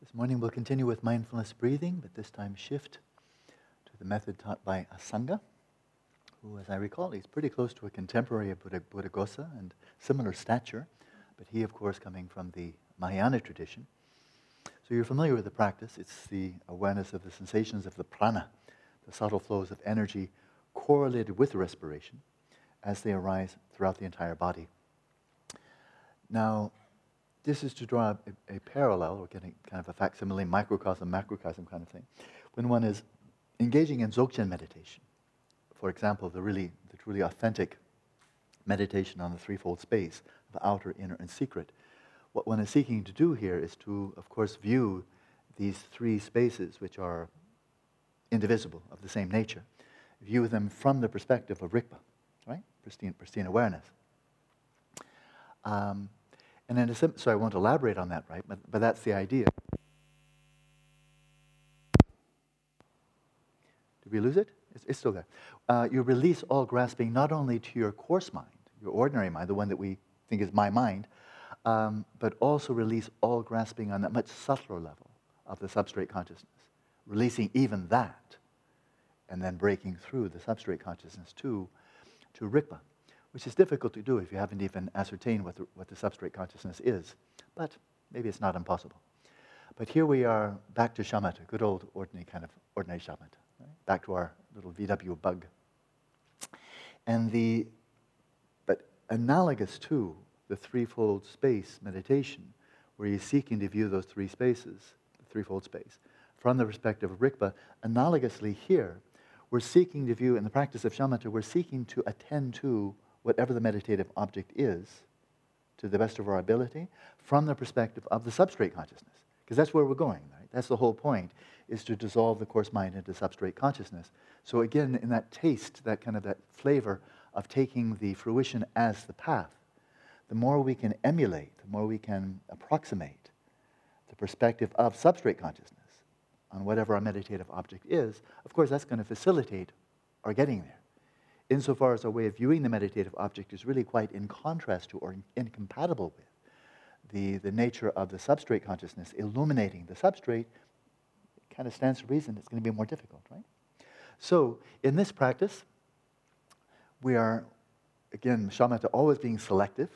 This morning we'll continue with mindfulness breathing, but this time shift to the method taught by Asanga, who, as I recall, is pretty close to a contemporary of Buddha, Buddhaghosa and similar stature, but he, of course, coming from the Mahayana tradition. So you're familiar with the practice. It's the awareness of the sensations of the prana, the subtle flows of energy correlated with respiration as they arise throughout the entire body. Now, this is to draw a, a parallel, or getting kind of a facsimile, microcosm, macrocosm kind of thing. When one is engaging in Dzogchen meditation, for example, the really, the truly authentic meditation on the threefold space of outer, inner, and secret, what one is seeking to do here is to, of course, view these three spaces, which are indivisible, of the same nature, view them from the perspective of Rigpa, right? Pristine, pristine awareness. Um, and then, so I won't elaborate on that, right? But, but that's the idea. Did we lose it? It's, it's still there. Uh, you release all grasping not only to your coarse mind, your ordinary mind, the one that we think is my mind, um, but also release all grasping on that much subtler level of the substrate consciousness. Releasing even that, and then breaking through the substrate consciousness to, to Rigpa which is difficult to do if you haven't even ascertained what the, what the substrate consciousness is. But maybe it's not impossible. But here we are back to shamatha, good old ordinary kind of ordinary shamatha, right? back to our little VW bug. And the, but analogous to the threefold space meditation, where you're seeking to view those three spaces, the threefold space, from the perspective of Rigpa, analogously here, we're seeking to view, in the practice of shamatha, we're seeking to attend to whatever the meditative object is to the best of our ability from the perspective of the substrate consciousness. Because that's where we're going, right? That's the whole point, is to dissolve the coarse mind into substrate consciousness. So again, in that taste, that kind of that flavor of taking the fruition as the path, the more we can emulate, the more we can approximate the perspective of substrate consciousness on whatever our meditative object is, of course, that's going to facilitate our getting there insofar as our way of viewing the meditative object is really quite in contrast to or incompatible with the, the nature of the substrate consciousness illuminating the substrate, it kind of stands to reason it's going to be more difficult, right? So, in this practice, we are, again, shamatha always being selective.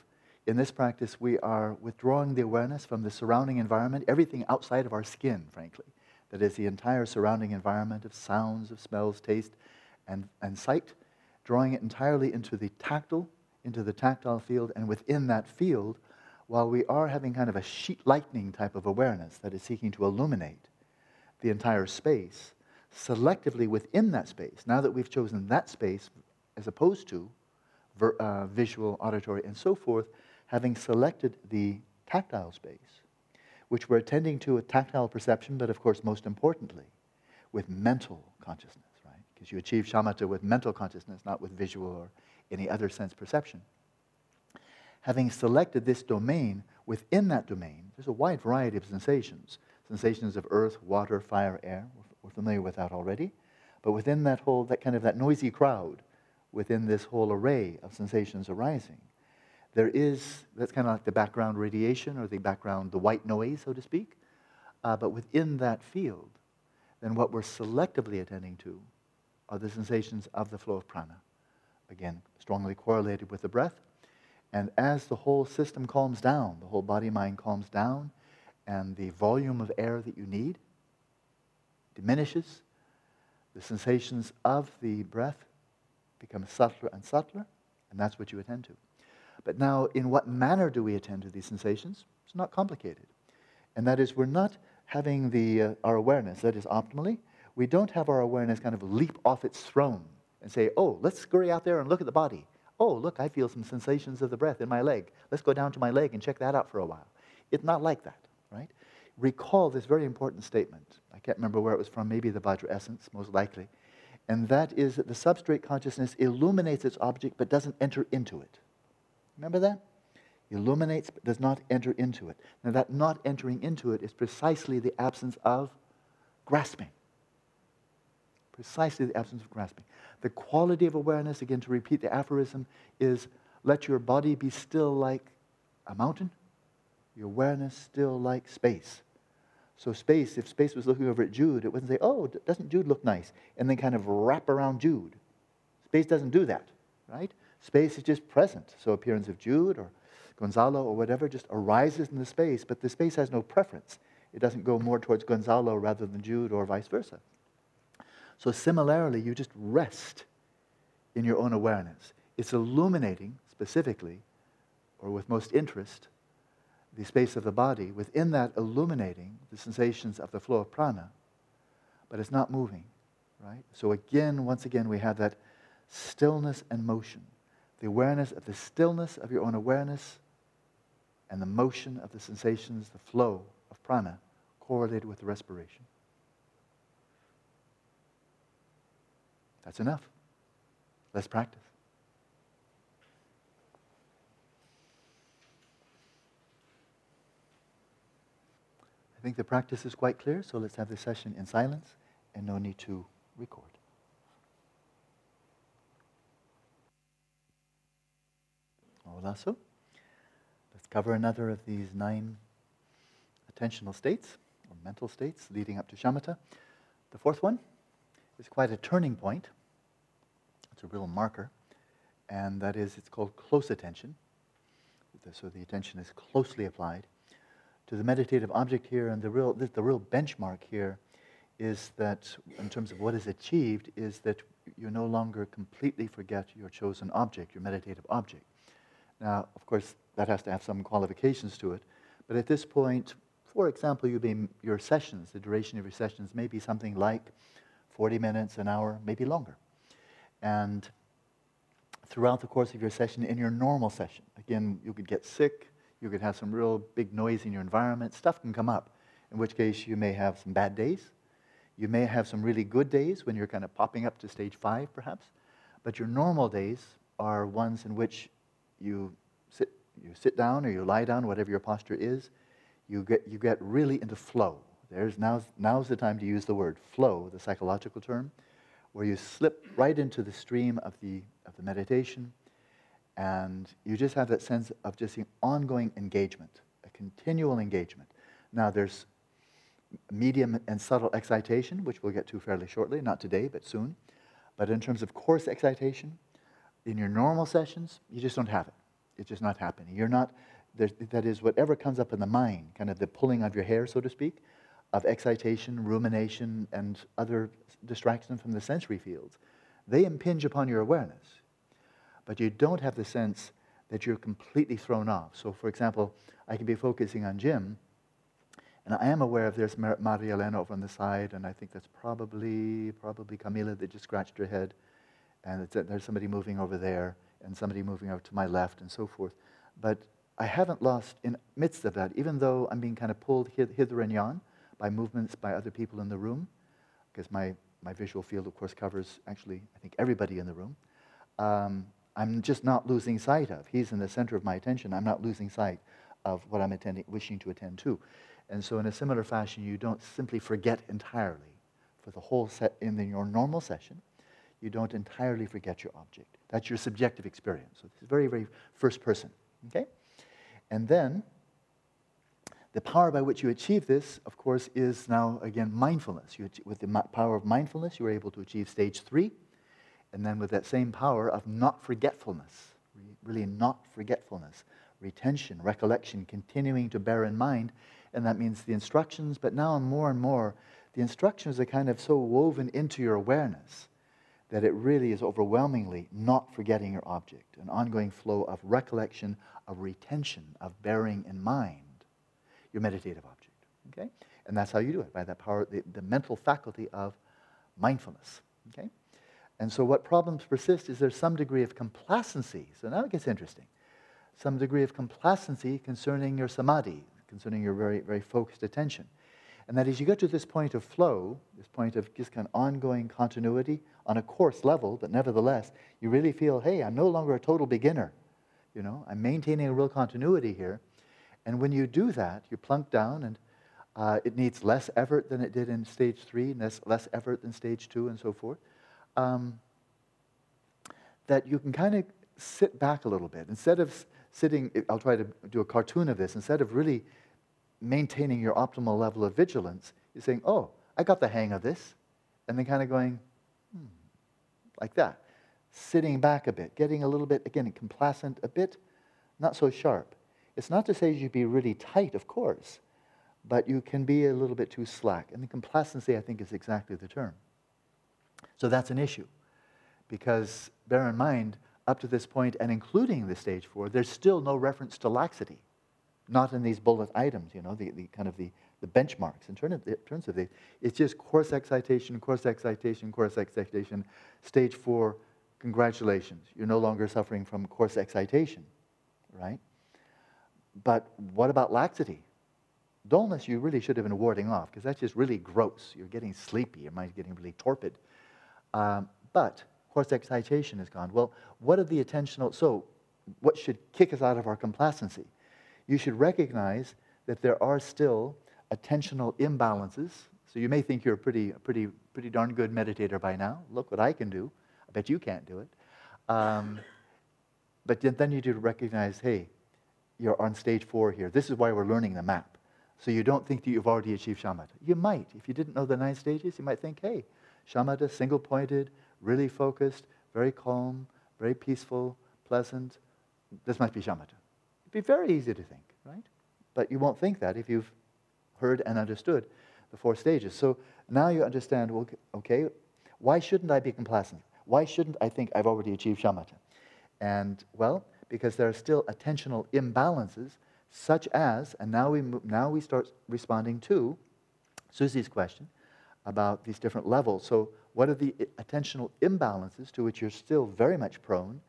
In this practice, we are withdrawing the awareness from the surrounding environment, everything outside of our skin, frankly. That is, the entire surrounding environment of sounds, of smells, taste, and, and sight drawing it entirely into the tactile, into the tactile field, and within that field, while we are having kind of a sheet lightning type of awareness that is seeking to illuminate the entire space, selectively within that space, now that we've chosen that space as opposed to ver, uh, visual, auditory, and so forth, having selected the tactile space, which we're attending to with tactile perception, but of course, most importantly, with mental consciousness because you achieve shamatha with mental consciousness, not with visual or any other sense perception. Having selected this domain, within that domain, there's a wide variety of sensations sensations of earth, water, fire, air. We're familiar with that already. But within that whole, that kind of that noisy crowd, within this whole array of sensations arising, there is, that's kind of like the background radiation or the background, the white noise, so to speak. Uh, but within that field, then what we're selectively attending to are the sensations of the flow of prana. Again, strongly correlated with the breath. And as the whole system calms down, the whole body mind calms down, and the volume of air that you need diminishes, the sensations of the breath become subtler and subtler, and that's what you attend to. But now, in what manner do we attend to these sensations? It's not complicated. And that is, we're not having the, uh, our awareness, that is optimally, we don't have our awareness kind of leap off its throne and say, oh, let's scurry out there and look at the body. Oh, look, I feel some sensations of the breath in my leg. Let's go down to my leg and check that out for a while. It's not like that, right? Recall this very important statement. I can't remember where it was from, maybe the Vajra essence, most likely. And that is that the substrate consciousness illuminates its object but doesn't enter into it. Remember that? Illuminates but does not enter into it. Now, that not entering into it is precisely the absence of grasping. Precisely the absence of grasping. The quality of awareness, again, to repeat the aphorism, is let your body be still like a mountain, Your awareness still like space. So space, if space was looking over at Jude, it wouldn't say, oh, doesn't Jude look nice? And then kind of wrap around Jude. Space doesn't do that, right? Space is just present. So appearance of Jude or Gonzalo or whatever just arises in the space, but the space has no preference. It doesn't go more towards Gonzalo rather than Jude or vice versa. So similarly, you just rest in your own awareness. It's illuminating specifically, or with most interest, the space of the body, within that illuminating the sensations of the flow of prana, but it's not moving, right? So again, once again, we have that stillness and motion. The awareness of the stillness of your own awareness and the motion of the sensations, the flow of prana, correlated with the respiration. That's enough. Let's practice. I think the practice is quite clear, so let's have the session in silence and no need to record. Olaso. Let's cover another of these nine attentional states or mental states leading up to shamatha. The fourth one is quite a turning point. It's a real marker, and that is it's called close attention. So the attention is closely applied to the meditative object here, and the real, the real benchmark here is that, in terms of what is achieved, is that you no longer completely forget your chosen object, your meditative object. Now, of course, that has to have some qualifications to it, but at this point, for example, you your sessions, the duration of your sessions may be something like 40 minutes, an hour, maybe longer. And throughout the course of your session, in your normal session, again, you could get sick, you could have some real big noise in your environment. Stuff can come up, in which case you may have some bad days. You may have some really good days when you're kind of popping up to stage five, perhaps. But your normal days are ones in which you sit, you sit down or you lie down, whatever your posture is. You get, you get really into flow. There's now's, now's the time to use the word flow, the psychological term, where you slip right into the stream of the, of the meditation and you just have that sense of just an ongoing engagement, a continual engagement. Now, there's medium and subtle excitation, which we'll get to fairly shortly, not today, but soon. But in terms of coarse excitation, in your normal sessions, you just don't have it. It's just not happening. You're not, that is, whatever comes up in the mind, kind of the pulling of your hair, so to speak, of excitation, rumination, and other distractions from the sensory fields, they impinge upon your awareness but you don't have the sense that you're completely thrown off. So, for example, I can be focusing on Jim, and I am aware of there's Maria Elena over on the side, and I think that's probably probably Camila that just scratched her head, and there's somebody moving over there, and somebody moving over to my left, and so forth. But I haven't lost in midst of that, even though I'm being kind of pulled hither and yon by movements by other people in the room, because my, my visual field, of course, covers actually, I think, everybody in the room. Um, I'm just not losing sight of. He's in the center of my attention. I'm not losing sight of what I'm attending, wishing to attend to. And so, in a similar fashion, you don't simply forget entirely for the whole set in your normal session. You don't entirely forget your object. That's your subjective experience. So, this is very, very first person. Okay? And then, the power by which you achieve this, of course, is now, again, mindfulness. You, with the power of mindfulness, you are able to achieve stage three and then with that same power of not forgetfulness, really not forgetfulness, retention, recollection, continuing to bear in mind. And that means the instructions, but now more and more, the instructions are kind of so woven into your awareness that it really is overwhelmingly not forgetting your object, an ongoing flow of recollection, of retention, of bearing in mind your meditative object. Okay? And that's how you do it, by that power, the, the mental faculty of mindfulness. Okay? And so, what problems persist is there's some degree of complacency. So now it gets interesting. Some degree of complacency concerning your samadhi, concerning your very, very focused attention. And that as you get to this point of flow, this point of just kind of ongoing continuity on a coarse level, but nevertheless, you really feel, hey, I'm no longer a total beginner. You know, I'm maintaining a real continuity here. And when you do that, you plunk down, and uh, it needs less effort than it did in stage three, less, less effort than stage two, and so forth um, that you can kind of sit back a little bit. Instead of sitting, I'll try to do a cartoon of this. Instead of really maintaining your optimal level of vigilance, you're saying, oh, I got the hang of this. And then kind of going, hmm, like that. Sitting back a bit, getting a little bit, again, complacent, a bit not so sharp. It's not to say you'd be really tight, of course, but you can be a little bit too slack. And the complacency, I think, is exactly the term. So that's an issue. Because bear in mind, up to this point, and including the stage four, there's still no reference to laxity. Not in these bullet items, you know, the, the kind of the, the benchmarks in terms of, in terms of the, it's just coarse excitation, coarse excitation, coarse excitation. Stage four, congratulations. You're no longer suffering from coarse excitation, right? But what about laxity? Dullness, you really should have been warding off because that's just really gross. You're getting sleepy. Your mind's getting really torpid. Um, but coarse excitation is gone. Well, what are the attentional? So, what should kick us out of our complacency? You should recognize that there are still attentional imbalances. So you may think you're a pretty, pretty, pretty darn good meditator by now. Look what I can do. I bet you can't do it. Um, but then you do recognize, hey, you're on stage four here. This is why we're learning the map. So you don't think that you've already achieved shamatha. You might. If you didn't know the nine stages, you might think, hey, shamatha, single pointed, really focused, very calm, very peaceful, pleasant. This must be shamatha. It'd be very easy to think, right? But you won't think that if you've heard and understood the four stages. So now you understand, well, okay, why shouldn't I be complacent? Why shouldn't I think I've already achieved shamatha? And, well, because there are still attentional imbalances, such as, and now we, now we start responding to Susie's question about these different levels. So, what are the attentional imbalances to which you're still very much prone?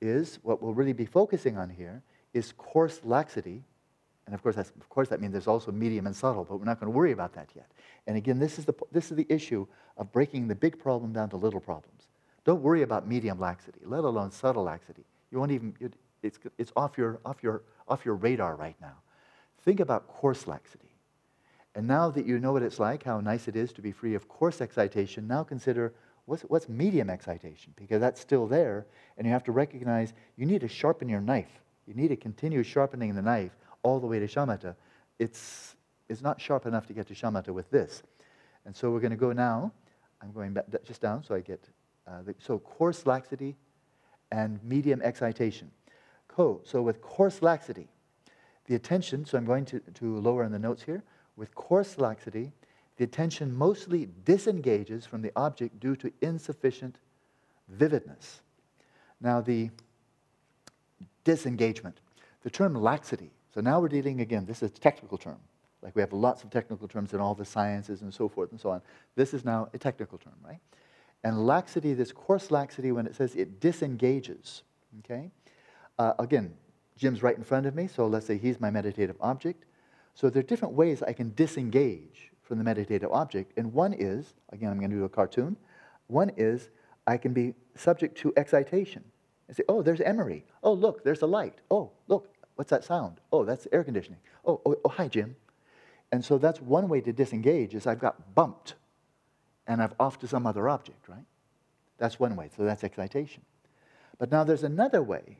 Is what we'll really be focusing on here is coarse laxity. And of course, of course, that means there's also medium and subtle, but we're not going to worry about that yet. And again, this is, the, this is the issue of breaking the big problem down to little problems. Don't worry about medium laxity, let alone subtle laxity. You won't even, it's, it's off, your, off, your, off your radar right now. Think about coarse laxity. And now that you know what it's like, how nice it is to be free of coarse excitation, now consider what's, what's medium excitation, because that's still there, and you have to recognize you need to sharpen your knife. You need to continue sharpening the knife all the way to shamatha. It's, it's not sharp enough to get to shamatha with this. And so we're going to go now. I'm going back, just down so I get, uh, the, so coarse laxity and medium excitation. Co, so with coarse laxity, the attention, so I'm going to, to lower in the notes here, with coarse laxity, the attention mostly disengages from the object due to insufficient vividness. Now, the disengagement, the term laxity, so now we're dealing again, this is a technical term. Like we have lots of technical terms in all the sciences and so forth and so on. This is now a technical term, right? And laxity, this coarse laxity, when it says it disengages, okay? Uh, again, Jim's right in front of me, so let's say he's my meditative object. So there are different ways I can disengage from the meditative object. And one is, again, I'm going to do a cartoon. One is I can be subject to excitation and say, oh, there's Emery. Oh, look, there's a light. Oh, look, what's that sound? Oh, that's air conditioning. Oh, oh, oh, hi, Jim. And so that's one way to disengage is I've got bumped and I've off to some other object, right? That's one way. So that's excitation. But now there's another way.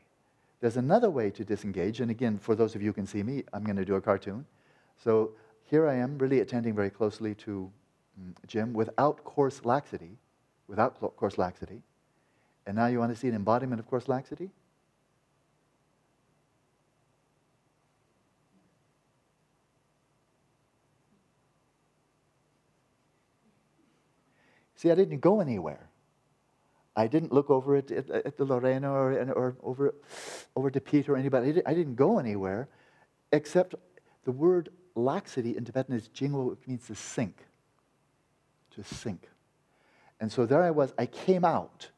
There's another way to disengage. And again, for those of you who can see me, I'm going to do a cartoon. So here I am, really attending very closely to um, Jim without coarse laxity, without coarse laxity. And now you want to see an embodiment of coarse laxity? See, I didn't go anywhere. I didn't look over at, at, at the Lorena or, or over, over to Peter or anybody. I didn't go anywhere except the word laxity in Tibetan is jingwo, which means to sink. To sink. And so there I was. I came out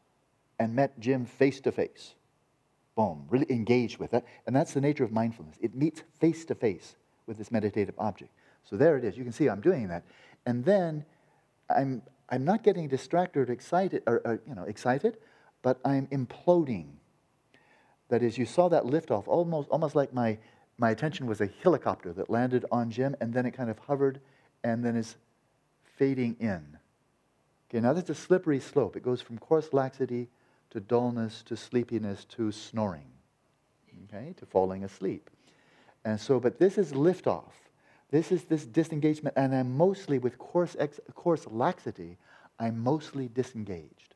and met Jim face to face. Boom. Really engaged with it. And that's the nature of mindfulness. It meets face to face with this meditative object. So there it is. You can see I'm doing that. And then I'm, I'm not getting distracted or excited, or, or you know, excited, but I'm imploding. That is, you saw that liftoff, almost, almost like my my attention was a helicopter that landed on Jim and then it kind of hovered and then is fading in. Okay, now that's a slippery slope. It goes from coarse laxity to dullness to sleepiness to snoring. okay, to falling asleep. And so, but this is liftoff. This is this disengagement, and I'm mostly with coarse, ex, laxity, I'm mostly disengaged.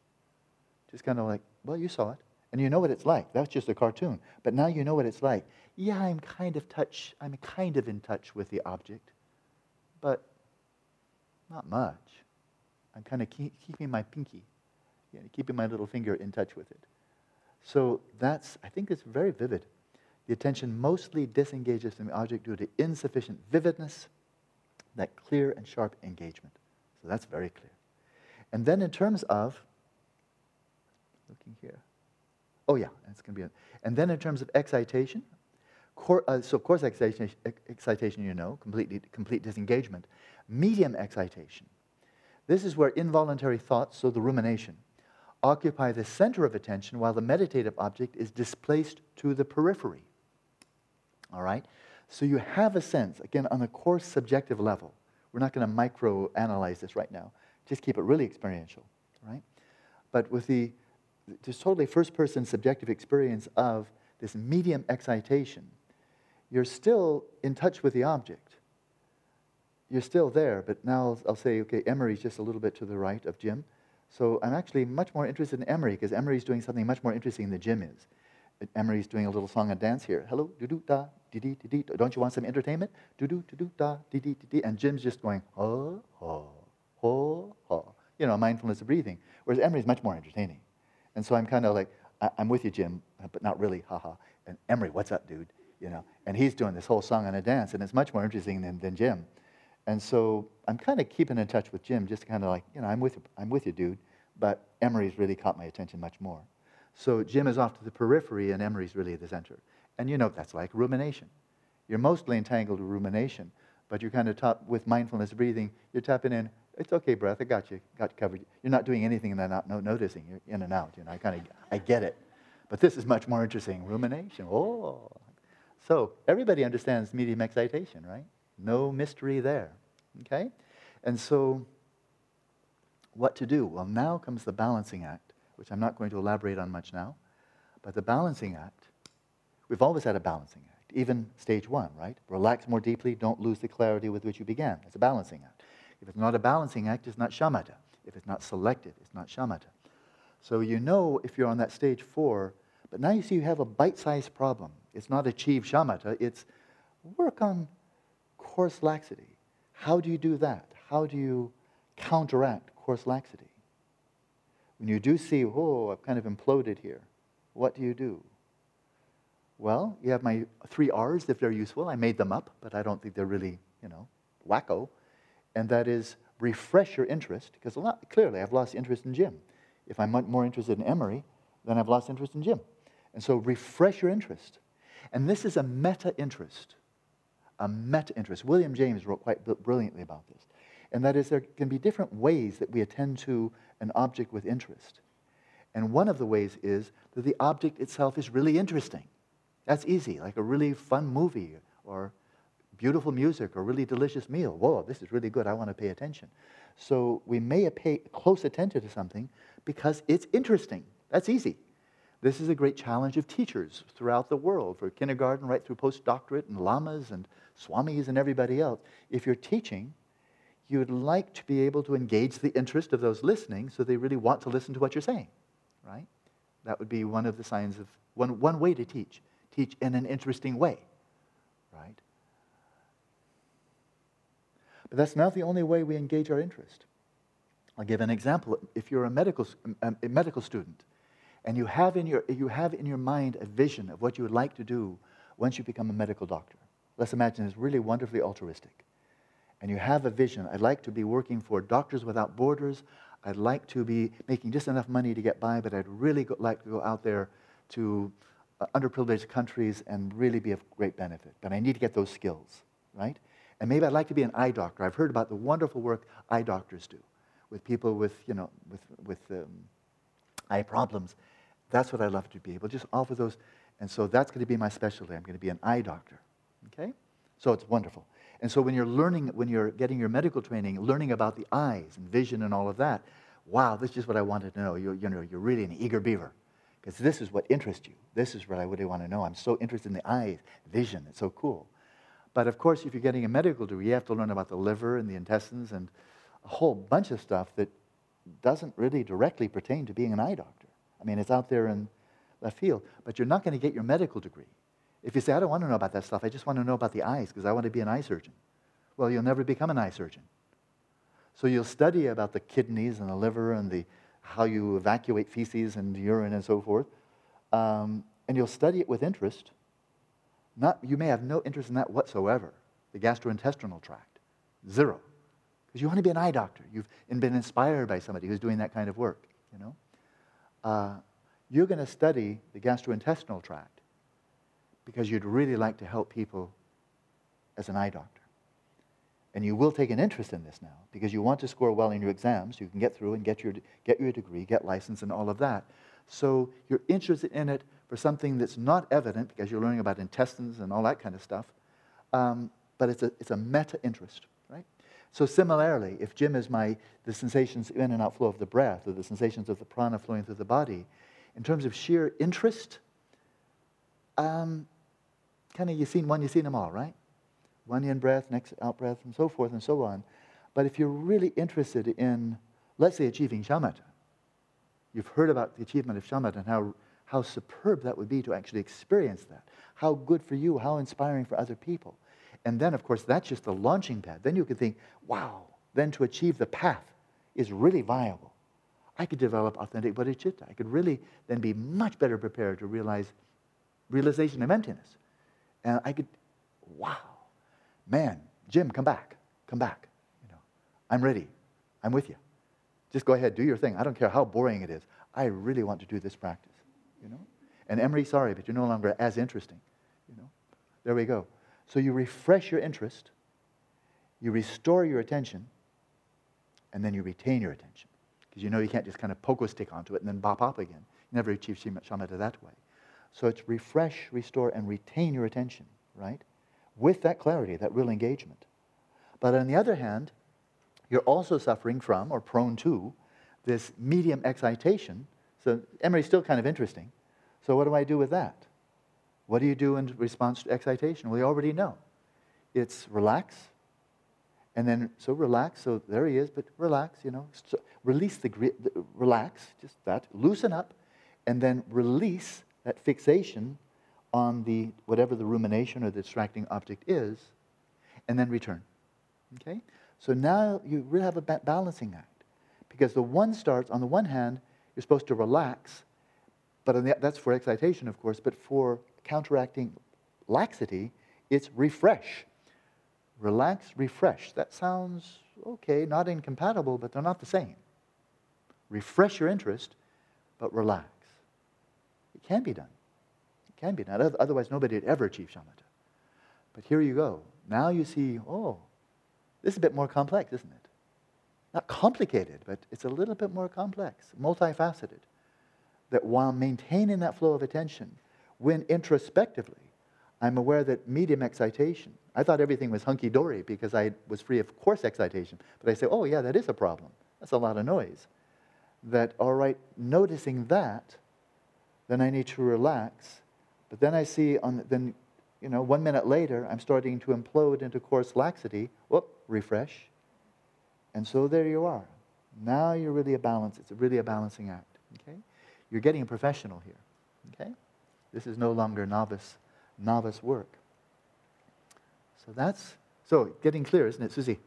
Just kind of like, well, you saw it, and you know what it's like. That's just a cartoon. But now you know what it's like. Yeah, I'm kind of touch, I'm kind of in touch with the object, but not much. I'm kind of keep, keeping my pinky, keeping my little finger in touch with it. So that's, I think it's very vivid. The attention mostly disengages from the object due to insufficient vividness, that clear and sharp engagement. So that's very clear. And then in terms of, looking here, oh yeah, it's going to be, and then in terms of excitation, cor, uh, so coarse excitation, excitation, you know, completely, complete disengagement. Medium excitation, this is where involuntary thoughts, so the rumination, occupy the center of attention while the meditative object is displaced to the periphery. All right? So you have a sense, again, on a coarse subjective level. We're not going to micro analyze this right now. Just keep it really experiential, right? But with the just totally first person subjective experience of this medium excitation, you're still in touch with the object. You're still there, but now I'll say, okay, Emery's just a little bit to the right of Jim. So I'm actually much more interested in Emery because Emery's doing something much more interesting than Jim is. Emery's doing a little song and dance here. Hello, do do da, dee dee dee dee. Don't you want some entertainment? Do do do do da, dee dee dee dee. And Jim's just going, oh, oh, oh, oh. You know, mindfulness of breathing. Whereas Emery's much more entertaining. And so I'm kind of like, I- am with you, Jim, but not really, haha. And Emery, what's up, dude? You know, and he's doing this whole song and a dance, and it's much more interesting than, than Jim. And so I'm kind of keeping in touch with Jim, just kind of like, you know, I'm with, I'm with you, dude. But Emery's really caught my attention much more. So Jim is off to the periphery, and Emery's really at the center. And you know that's like rumination. You're mostly entangled with rumination, but you're kind of taught with mindfulness breathing, you're tapping in, it's okay, breath, I got you, got you covered. You're not doing anything and then not noticing. You're in and out. You know, I kind of, I get it. But this is much more interesting. Rumination. Oh. So everybody understands medium excitation, right? No mystery there. Okay? And so what to do? Well, now comes the balancing act, which I'm not going to elaborate on much now. But the balancing act, we've always had a balancing act, even stage one, right? Relax more deeply, don't lose the clarity with which you began. It's a balancing act. If it's not a balancing act, it's not shamatha. If it's not selective, it's not shamatha. So you know if you're on that stage four, but now you see you have a bite sized problem. It's not achieve shamatha, it's work on coarse laxity. How do you do that? How do you counteract coarse laxity? When you do see, oh, I've kind of imploded here, what do you do? Well, you have my three R's if they're useful. I made them up, but I don't think they're really, you know, wacko and that is refresh your interest, because lot, clearly I've lost interest in Jim. If I'm more interested in Emery, then I've lost interest in Jim. And so refresh your interest. And this is a meta interest. A meta interest. William James wrote quite brilliantly about this. And that is, there can be different ways that we attend to an object with interest. And one of the ways is that the object itself is really interesting. That's easy, like a really fun movie or beautiful music or really delicious meal. Whoa, this is really good. I want to pay attention. So we may pay close attention to something because it's interesting. That's easy. This is a great challenge of teachers throughout the world, for kindergarten right through postdoctorate and lamas and swamis and everybody else. If you're teaching, you would like to be able to engage the interest of those listening so they really want to listen to what you're saying, right? That would be one of the signs of one, one way to teach. Teach in an interesting way, right? But that's not the only way we engage our interest. I'll give an example. If you're a medical, um, a medical student and you have, in your, you have in your mind a vision of what you would like to do once you become a medical doctor, let's imagine it's really wonderfully altruistic. And you have a vision. I'd like to be working for Doctors Without Borders. I'd like to be making just enough money to get by, but I'd really go, like to go out there to uh, underprivileged countries and really be of great benefit. But I need to get those skills, right? And maybe I'd like to be an eye doctor. I've heard about the wonderful work eye doctors do with people with, you know, with, with um, eye problems. That's what I'd love to be able to just offer those. And so that's going to be my specialty. I'm going to be an eye doctor. Okay? So it's wonderful. And so when you're learning, when you're getting your medical training, learning about the eyes and vision and all of that, wow, this is just what I wanted to know. You're, you know, you're really an eager beaver because this is what interests you. This is what I really want to know. I'm so interested in the eyes, vision. It's so cool. But of course, if you're getting a medical degree, you have to learn about the liver and the intestines and a whole bunch of stuff that doesn't really directly pertain to being an eye doctor. I mean, it's out there in left field, but you're not going to get your medical degree. If you say, I don't want to know about that stuff, I just want to know about the eyes because I want to be an eye surgeon. Well, you'll never become an eye surgeon. So you'll study about the kidneys and the liver and the, how you evacuate feces and urine and so forth, um, and you'll study it with interest. Not, you may have no interest in that whatsoever, the gastrointestinal tract, zero, because you want to be an eye doctor. You've been inspired by somebody who's doing that kind of work. You know, uh, you're going to study the gastrointestinal tract because you'd really like to help people as an eye doctor. And you will take an interest in this now because you want to score well in your exams. so You can get through and get your, get your degree, get license, and all of that. So you're interested in it for something that's not evident because you're learning about intestines and all that kind of stuff. Um, but it's a, it's a meta interest, right? So similarly, if Jim is my the sensations in and outflow of the breath or the sensations of the prana flowing through the body, in terms of sheer interest, um, kind of you've seen one, you've seen them all, right? one in breath, next out breath, and so forth and so on. But if you're really interested in, let's say, achieving shamatha, you've heard about the achievement of shamatha and how, how superb that would be to actually experience that. How good for you, how inspiring for other people. And then, of course, that's just the launching pad. Then you could think, wow, then to achieve the path is really viable. I could develop authentic bodhicitta. I could really then be much better prepared to realize realization of emptiness. And I could, wow, man, Jim, come back, come back. You know, I'm ready. I'm with you. Just go ahead, do your thing. I don't care how boring it is. I really want to do this practice. You know? And Emery, sorry, but you're no longer as interesting. You know? There we go. So you refresh your interest, you restore your attention, and then you retain your attention. Because you know you can't just kind of pogo stick onto it and then bop up again. You never achieve shamatha that way. So it's refresh, restore, and retain your attention, right? with that clarity, that real engagement. But on the other hand, you're also suffering from or prone to this medium excitation. So Emery's still kind of interesting. So what do I do with that? What do you do in response to excitation? Well, you already know. It's relax, and then so relax. So there he is, but relax. You know, so release the, relax, just that. Loosen up, and then release that fixation on the whatever the rumination or the distracting object is, and then return. Okay? So now you really have a balancing act. Because the one starts, on the one hand, you're supposed to relax, but the, that's for excitation, of course, but for counteracting laxity, it's refresh. Relax, refresh. That sounds okay, not incompatible, but they're not the same. Refresh your interest, but relax. It can be done. It can be done. Otherwise, nobody would ever achieve shamatha. But here you go. Now you see, oh, this is a bit more complex, isn't it? Not complicated, but it's a little bit more complex, multifaceted. That while maintaining that flow of attention, when introspectively, I'm aware that medium excitation, I thought everything was hunky dory because I was free of coarse excitation. But I say, oh, yeah, that is a problem. That's a lot of noise. That, all right, noticing that, then I need to relax but then I see, on then, you know, one minute later, I'm starting to implode into coarse laxity. Whoop, refresh. And so there you are. Now you're really a balance. It's really a balancing act. Okay? You're getting a professional here. Okay? This is no longer novice, novice work. So that's so getting clear, isn't it, Susie?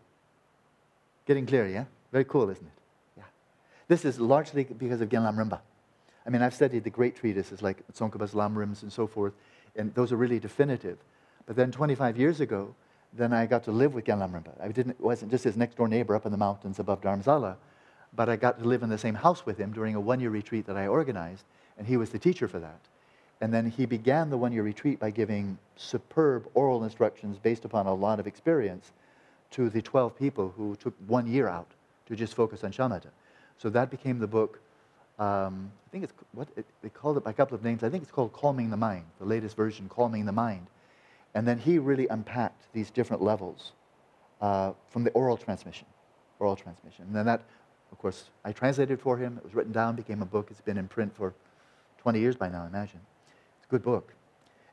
Getting clear, yeah? Very cool, isn't it? Yeah. This is largely because of Gen Lamrimpa. I mean, I've studied the great treatises like Tsongkhapa's Lamrims and so forth, and those are really definitive. But then 25 years ago, then I got to live with Gen Lamrimpa. I didn't, wasn't just his next door neighbor up in the mountains above Dharamsala, but I got to live in the same house with him during a one year retreat that I organized, and he was the teacher for that. And then he began the one year retreat by giving superb oral instructions based upon a lot of experience to the 12 people who took one year out to just focus on shamatha. So that became the book um, I think it's what it, they called it by a couple of names. I think it's called Calming the Mind, the latest version, Calming the Mind. And then he really unpacked these different levels uh, from the oral transmission, oral transmission. And then that, of course, I translated for him. It was written down, became a book. It's been in print for 20 years by now, I imagine. It's a good book.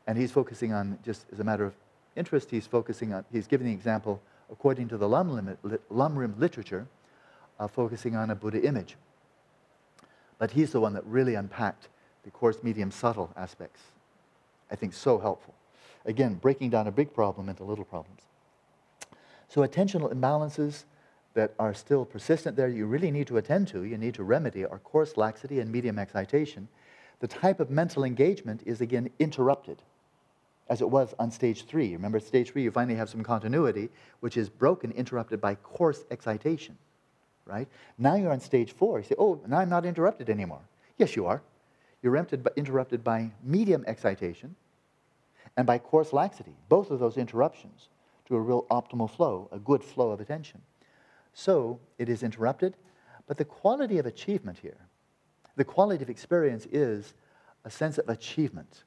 And he's focusing on, just as a matter of interest, he's focusing on, he's giving the example, according to the Lamrim literature, uh, focusing on a Buddha image. But he's the one that really unpacked the coarse, medium, subtle aspects. I think so helpful. Again, breaking down a big problem into little problems. So attentional imbalances that are still persistent there, you really need to attend to, you need to remedy, are coarse laxity and medium excitation. The type of mental engagement is again interrupted, as it was on stage three. Remember, stage three, you finally have some continuity, which is broken, interrupted by coarse excitation right? Now you're on stage four. You say, oh, now I'm not interrupted anymore. Yes, you are. You're interrupted by medium excitation and by coarse laxity, both of those interruptions to a real optimal flow, a good flow of attention. So it is interrupted, but the quality of achievement here, the quality of experience is a sense of achievement.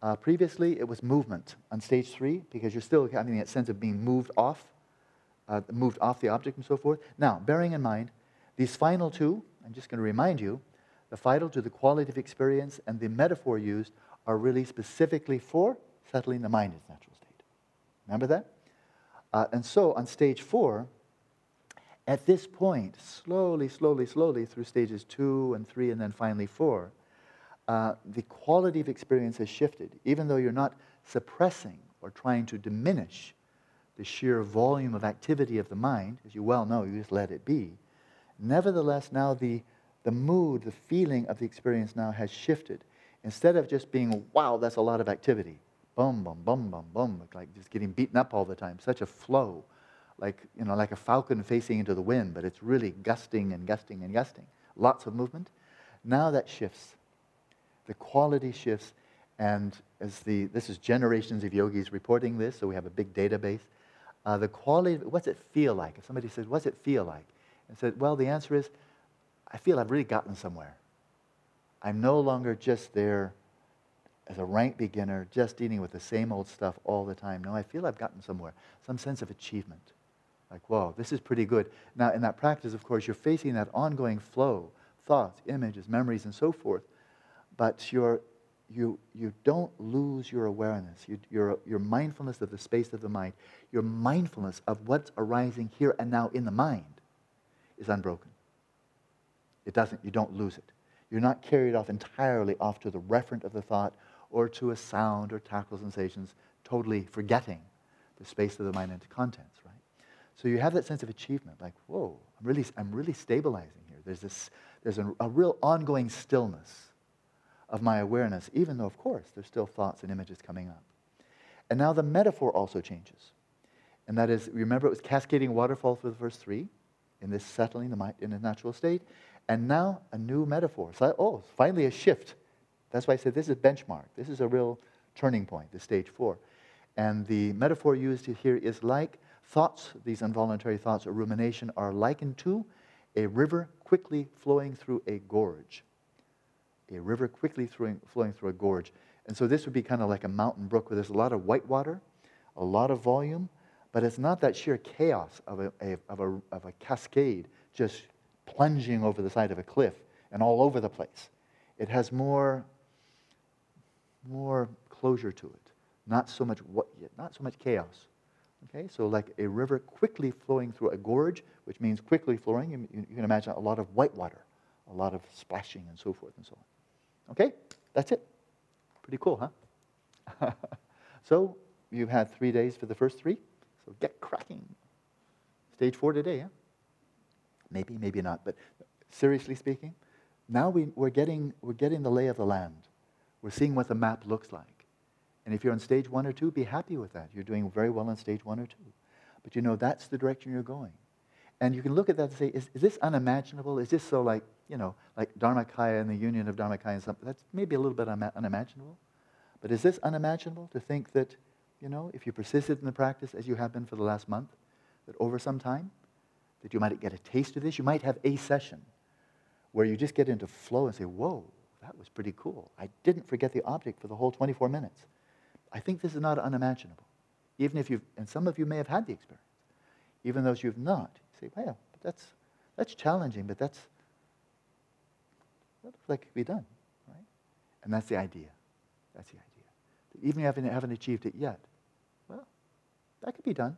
Uh, previously, it was movement on stage three because you're still having that sense of being moved off uh, moved off the object and so forth. Now, bearing in mind, these final two, I'm just going to remind you, the final to the qualitative experience and the metaphor used are really specifically for settling the mind in its natural state. Remember that? Uh, and so on stage four, at this point, slowly, slowly, slowly through stages two and three and then finally four, uh, the quality of experience has shifted. Even though you're not suppressing or trying to diminish the sheer volume of activity of the mind, as you well know, you just let it be. Nevertheless, now the, the mood, the feeling of the experience now has shifted. Instead of just being, wow, that's a lot of activity, boom, boom, boom, boom, boom, like just getting beaten up all the time, such a flow, like, you know, like a falcon facing into the wind, but it's really gusting and gusting and gusting. Lots of movement. Now that shifts. The quality shifts, and as the, this is generations of yogis reporting this, so we have a big database uh, the quality, what's it feel like? If somebody says, what's it feel like? And said, well, the answer is, I feel I've really gotten somewhere. I'm no longer just there as a rank beginner, just dealing with the same old stuff all the time. No, I feel I've gotten somewhere, some sense of achievement. Like, whoa, this is pretty good. Now, in that practice, of course, you're facing that ongoing flow thoughts, images, memories, and so forth. But you're you, you don't lose your awareness, you, your, your mindfulness of the space of the mind, your mindfulness of what's arising here and now in the mind is unbroken. It doesn't, you don't lose it. You're not carried off entirely off to the referent of the thought or to a sound or tactile sensations, totally forgetting the space of the mind and its contents, right? So you have that sense of achievement, like, whoa, I'm really, I'm really stabilizing here. There's, this, there's a, a real ongoing stillness of my awareness, even though, of course, there's still thoughts and images coming up. And now the metaphor also changes. And that is, remember, it was cascading waterfall for the first three, in this settling in a natural state. And now a new metaphor. So, oh, finally a shift. That's why I said this is benchmark. This is a real turning point, the stage four. And the metaphor used here is like thoughts, these involuntary thoughts or rumination, are likened to a river quickly flowing through a gorge a river quickly flowing, flowing through a gorge. And so this would be kind of like a mountain brook where there's a lot of white water, a lot of volume, but it's not that sheer chaos of a, a, of a, of a cascade just plunging over the side of a cliff and all over the place. It has more, more closure to it, not so much, what, not so much chaos. Okay, so like a river quickly flowing through a gorge, which means quickly flowing, you, you can imagine a lot of white water, a lot of splashing and so forth and so on. Okay, that's it. Pretty cool, huh? so you've had three days for the first three, so get cracking. Stage four today, yeah? Maybe, maybe not, but seriously speaking, now we, we're, getting, we're getting the lay of the land. We're seeing what the map looks like. And if you're on stage one or two, be happy with that. You're doing very well on stage one or two. But you know that's the direction you're going. And you can look at that and say, is, is this unimaginable? Is this so like, you know, like Dharmakaya and the union of Dharmakaya and something? That's maybe a little bit un- unimaginable. But is this unimaginable to think that, you know, if you persisted in the practice as you have been for the last month, that over some time, that you might get a taste of this? You might have a session where you just get into flow and say, whoa, that was pretty cool. I didn't forget the object for the whole 24 minutes. I think this is not unimaginable. Even if you've, and some of you may have had the experience, even those you've not, say, well, that's, that's challenging, but that's, that could be done, right? And that's the idea. That's the idea. Even if you haven't achieved it yet, well, that could be done.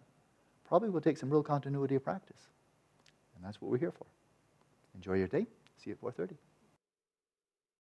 Probably will take some real continuity of practice. And that's what we're here for. Enjoy your day. See you at 4.30.